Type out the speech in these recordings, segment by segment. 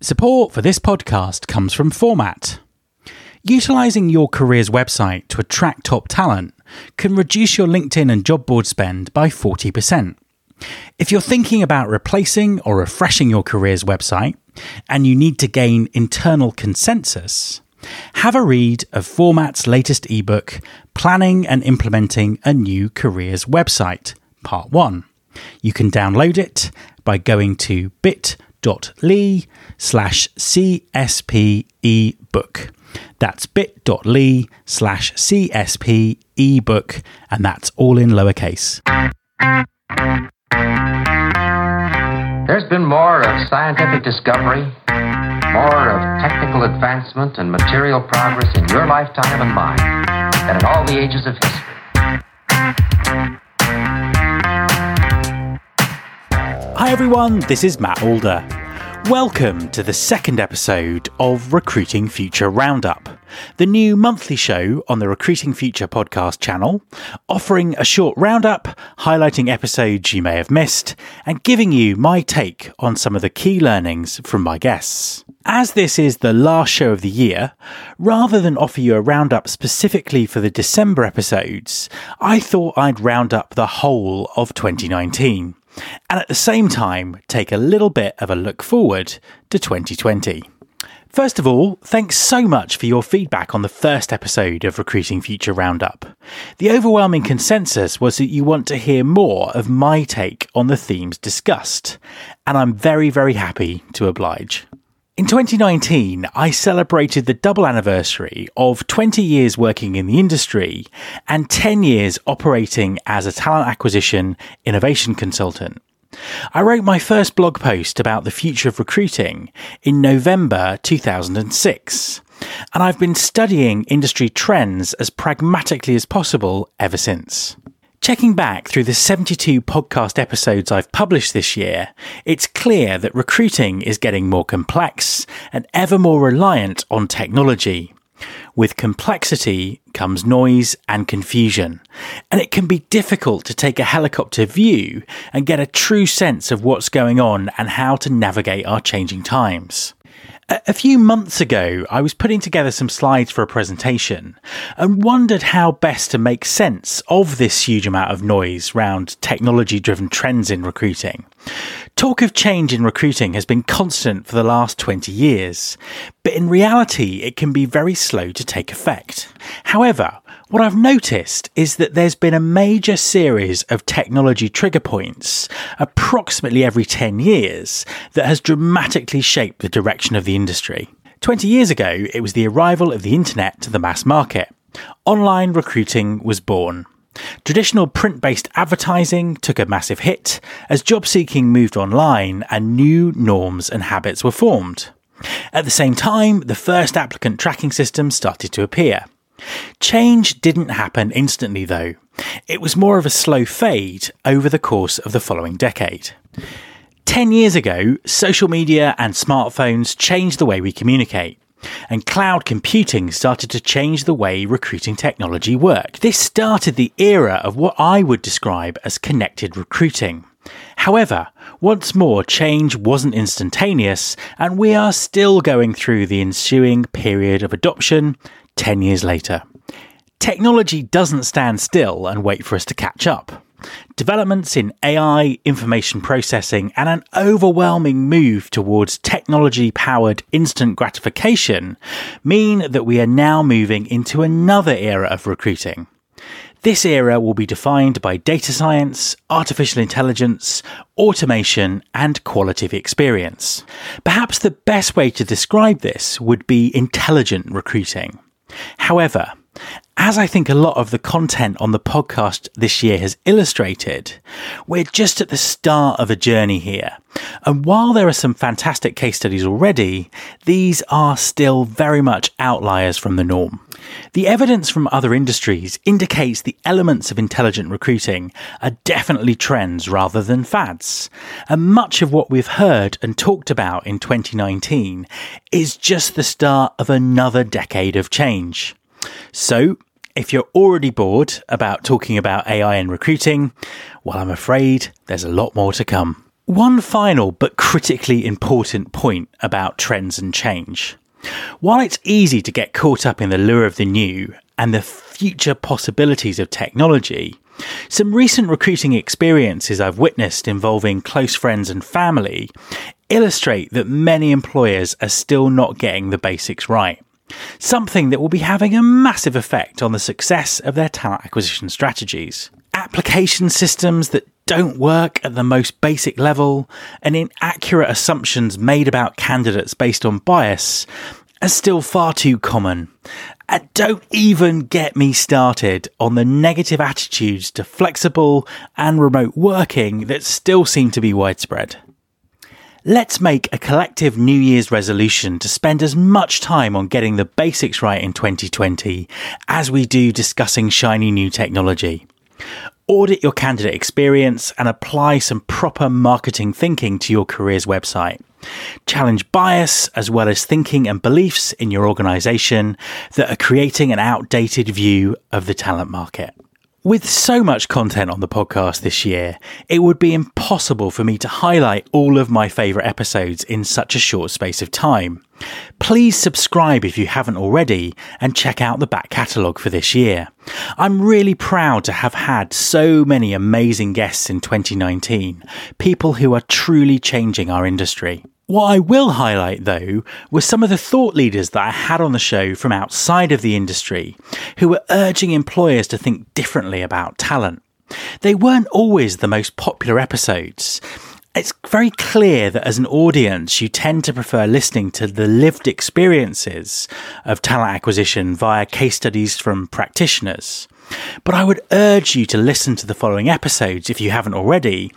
Support for this podcast comes from Format. Utilizing your careers website to attract top talent can reduce your LinkedIn and job board spend by 40%. If you're thinking about replacing or refreshing your careers website and you need to gain internal consensus, have a read of Format's latest ebook, Planning and Implementing a New Careers Website, Part 1. You can download it by going to bit.ly bit.ly slash CSP ebook. That's bit.ly slash CSP ebook, and that's all in lowercase. There's been more of scientific discovery, more of technical advancement and material progress in your lifetime and mine than in all the ages of history. Hi everyone, this is Matt Alder. Welcome to the second episode of Recruiting Future Roundup, the new monthly show on the Recruiting Future podcast channel, offering a short roundup, highlighting episodes you may have missed, and giving you my take on some of the key learnings from my guests. As this is the last show of the year, rather than offer you a roundup specifically for the December episodes, I thought I'd round up the whole of 2019 and at the same time take a little bit of a look forward to 2020. First of all, thanks so much for your feedback on the first episode of Recruiting Future Roundup. The overwhelming consensus was that you want to hear more of my take on the themes discussed, and I'm very, very happy to oblige. In 2019, I celebrated the double anniversary of 20 years working in the industry and 10 years operating as a talent acquisition innovation consultant. I wrote my first blog post about the future of recruiting in November 2006, and I've been studying industry trends as pragmatically as possible ever since. Checking back through the 72 podcast episodes I've published this year, it's clear that recruiting is getting more complex and ever more reliant on technology. With complexity comes noise and confusion, and it can be difficult to take a helicopter view and get a true sense of what's going on and how to navigate our changing times. A few months ago, I was putting together some slides for a presentation and wondered how best to make sense of this huge amount of noise around technology driven trends in recruiting. Talk of change in recruiting has been constant for the last 20 years, but in reality, it can be very slow to take effect. However, what I've noticed is that there's been a major series of technology trigger points approximately every 10 years that has dramatically shaped the direction of the industry. 20 years ago, it was the arrival of the internet to the mass market. Online recruiting was born. Traditional print based advertising took a massive hit as job seeking moved online and new norms and habits were formed. At the same time, the first applicant tracking system started to appear. Change didn't happen instantly, though. It was more of a slow fade over the course of the following decade. 10 years ago, social media and smartphones changed the way we communicate, and cloud computing started to change the way recruiting technology worked. This started the era of what I would describe as connected recruiting. However, once more, change wasn't instantaneous, and we are still going through the ensuing period of adoption, 10 years later. Technology doesn't stand still and wait for us to catch up. Developments in AI, information processing, and an overwhelming move towards technology powered instant gratification mean that we are now moving into another era of recruiting. This era will be defined by data science, artificial intelligence, automation, and quality of experience. Perhaps the best way to describe this would be intelligent recruiting. However, as I think a lot of the content on the podcast this year has illustrated, we're just at the start of a journey here. And while there are some fantastic case studies already, these are still very much outliers from the norm. The evidence from other industries indicates the elements of intelligent recruiting are definitely trends rather than fads. And much of what we've heard and talked about in 2019 is just the start of another decade of change. So, if you're already bored about talking about AI and recruiting, well, I'm afraid there's a lot more to come. One final but critically important point about trends and change. While it's easy to get caught up in the lure of the new and the future possibilities of technology, some recent recruiting experiences I've witnessed involving close friends and family illustrate that many employers are still not getting the basics right. Something that will be having a massive effect on the success of their talent acquisition strategies. Application systems that don't work at the most basic level and inaccurate assumptions made about candidates based on bias are still far too common. And don't even get me started on the negative attitudes to flexible and remote working that still seem to be widespread. Let's make a collective New Year's resolution to spend as much time on getting the basics right in 2020 as we do discussing shiny new technology. Audit your candidate experience and apply some proper marketing thinking to your careers website. Challenge bias as well as thinking and beliefs in your organization that are creating an outdated view of the talent market. With so much content on the podcast this year, it would be impossible for me to highlight all of my favourite episodes in such a short space of time. Please subscribe if you haven't already and check out the back catalogue for this year. I'm really proud to have had so many amazing guests in 2019, people who are truly changing our industry. What I will highlight, though, were some of the thought leaders that I had on the show from outside of the industry who were urging employers to think differently about talent. They weren't always the most popular episodes. It's very clear that as an audience, you tend to prefer listening to the lived experiences of talent acquisition via case studies from practitioners. But I would urge you to listen to the following episodes if you haven't already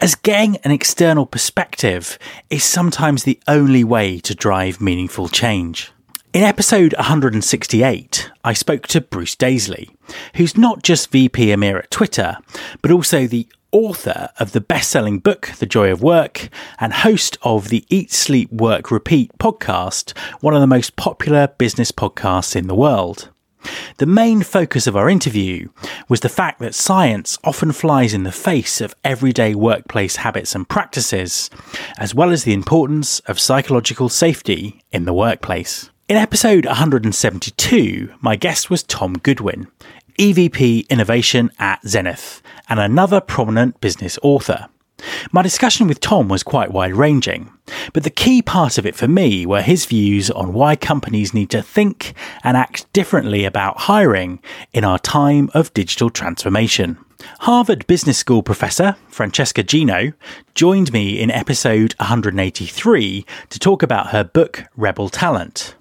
as getting an external perspective is sometimes the only way to drive meaningful change. In episode 168, I spoke to Bruce Daisley, who's not just VP EMEA at Twitter, but also the author of the best selling book, The Joy of Work, and host of the Eat, Sleep, Work, Repeat podcast, one of the most popular business podcasts in the world. The main focus of our interview was the fact that science often flies in the face of everyday workplace habits and practices, as well as the importance of psychological safety in the workplace. In episode 172, my guest was Tom Goodwin, EVP Innovation at Zenith, and another prominent business author. My discussion with Tom was quite wide ranging, but the key part of it for me were his views on why companies need to think and act differently about hiring in our time of digital transformation. Harvard Business School professor Francesca Gino joined me in episode 183 to talk about her book Rebel Talent.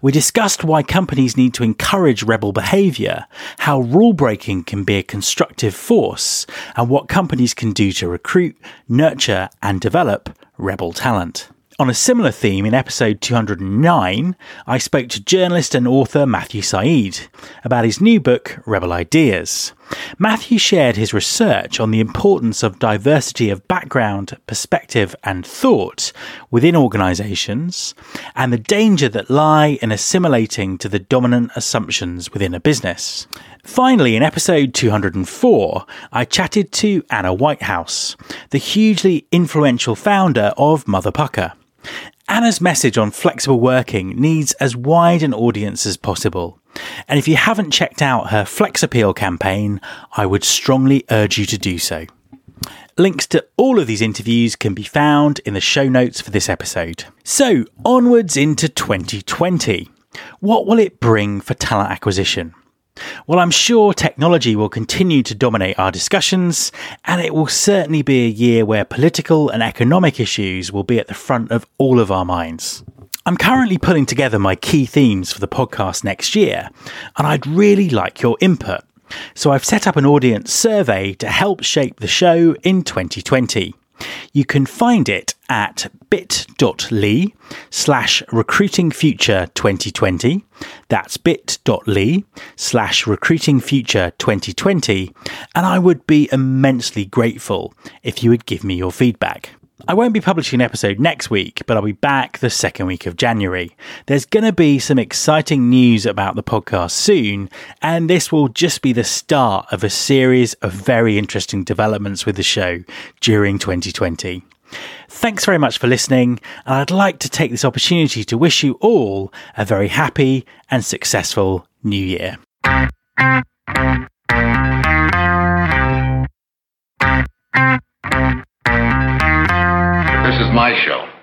We discussed why companies need to encourage rebel behaviour, how rule breaking can be a constructive force, and what companies can do to recruit, nurture, and develop rebel talent. On a similar theme, in episode 209, I spoke to journalist and author Matthew Syed about his new book, Rebel Ideas. Matthew shared his research on the importance of diversity of background, perspective, and thought within organizations and the danger that lie in assimilating to the dominant assumptions within a business. Finally, in episode 204, I chatted to Anna Whitehouse, the hugely influential founder of Mother Pukka. Anna's message on flexible working needs as wide an audience as possible. And if you haven't checked out her Flex Appeal campaign, I would strongly urge you to do so. Links to all of these interviews can be found in the show notes for this episode. So, onwards into 2020. What will it bring for talent acquisition? Well, I'm sure technology will continue to dominate our discussions, and it will certainly be a year where political and economic issues will be at the front of all of our minds. I'm currently putting together my key themes for the podcast next year, and I'd really like your input. So I've set up an audience survey to help shape the show in 2020. You can find it at bit.ly slash recruiting future 2020. That's bit.ly slash recruiting future 2020. And I would be immensely grateful if you would give me your feedback. I won't be publishing an episode next week, but I'll be back the second week of January. There's going to be some exciting news about the podcast soon, and this will just be the start of a series of very interesting developments with the show during 2020. Thanks very much for listening, and I'd like to take this opportunity to wish you all a very happy and successful new year. This is my show.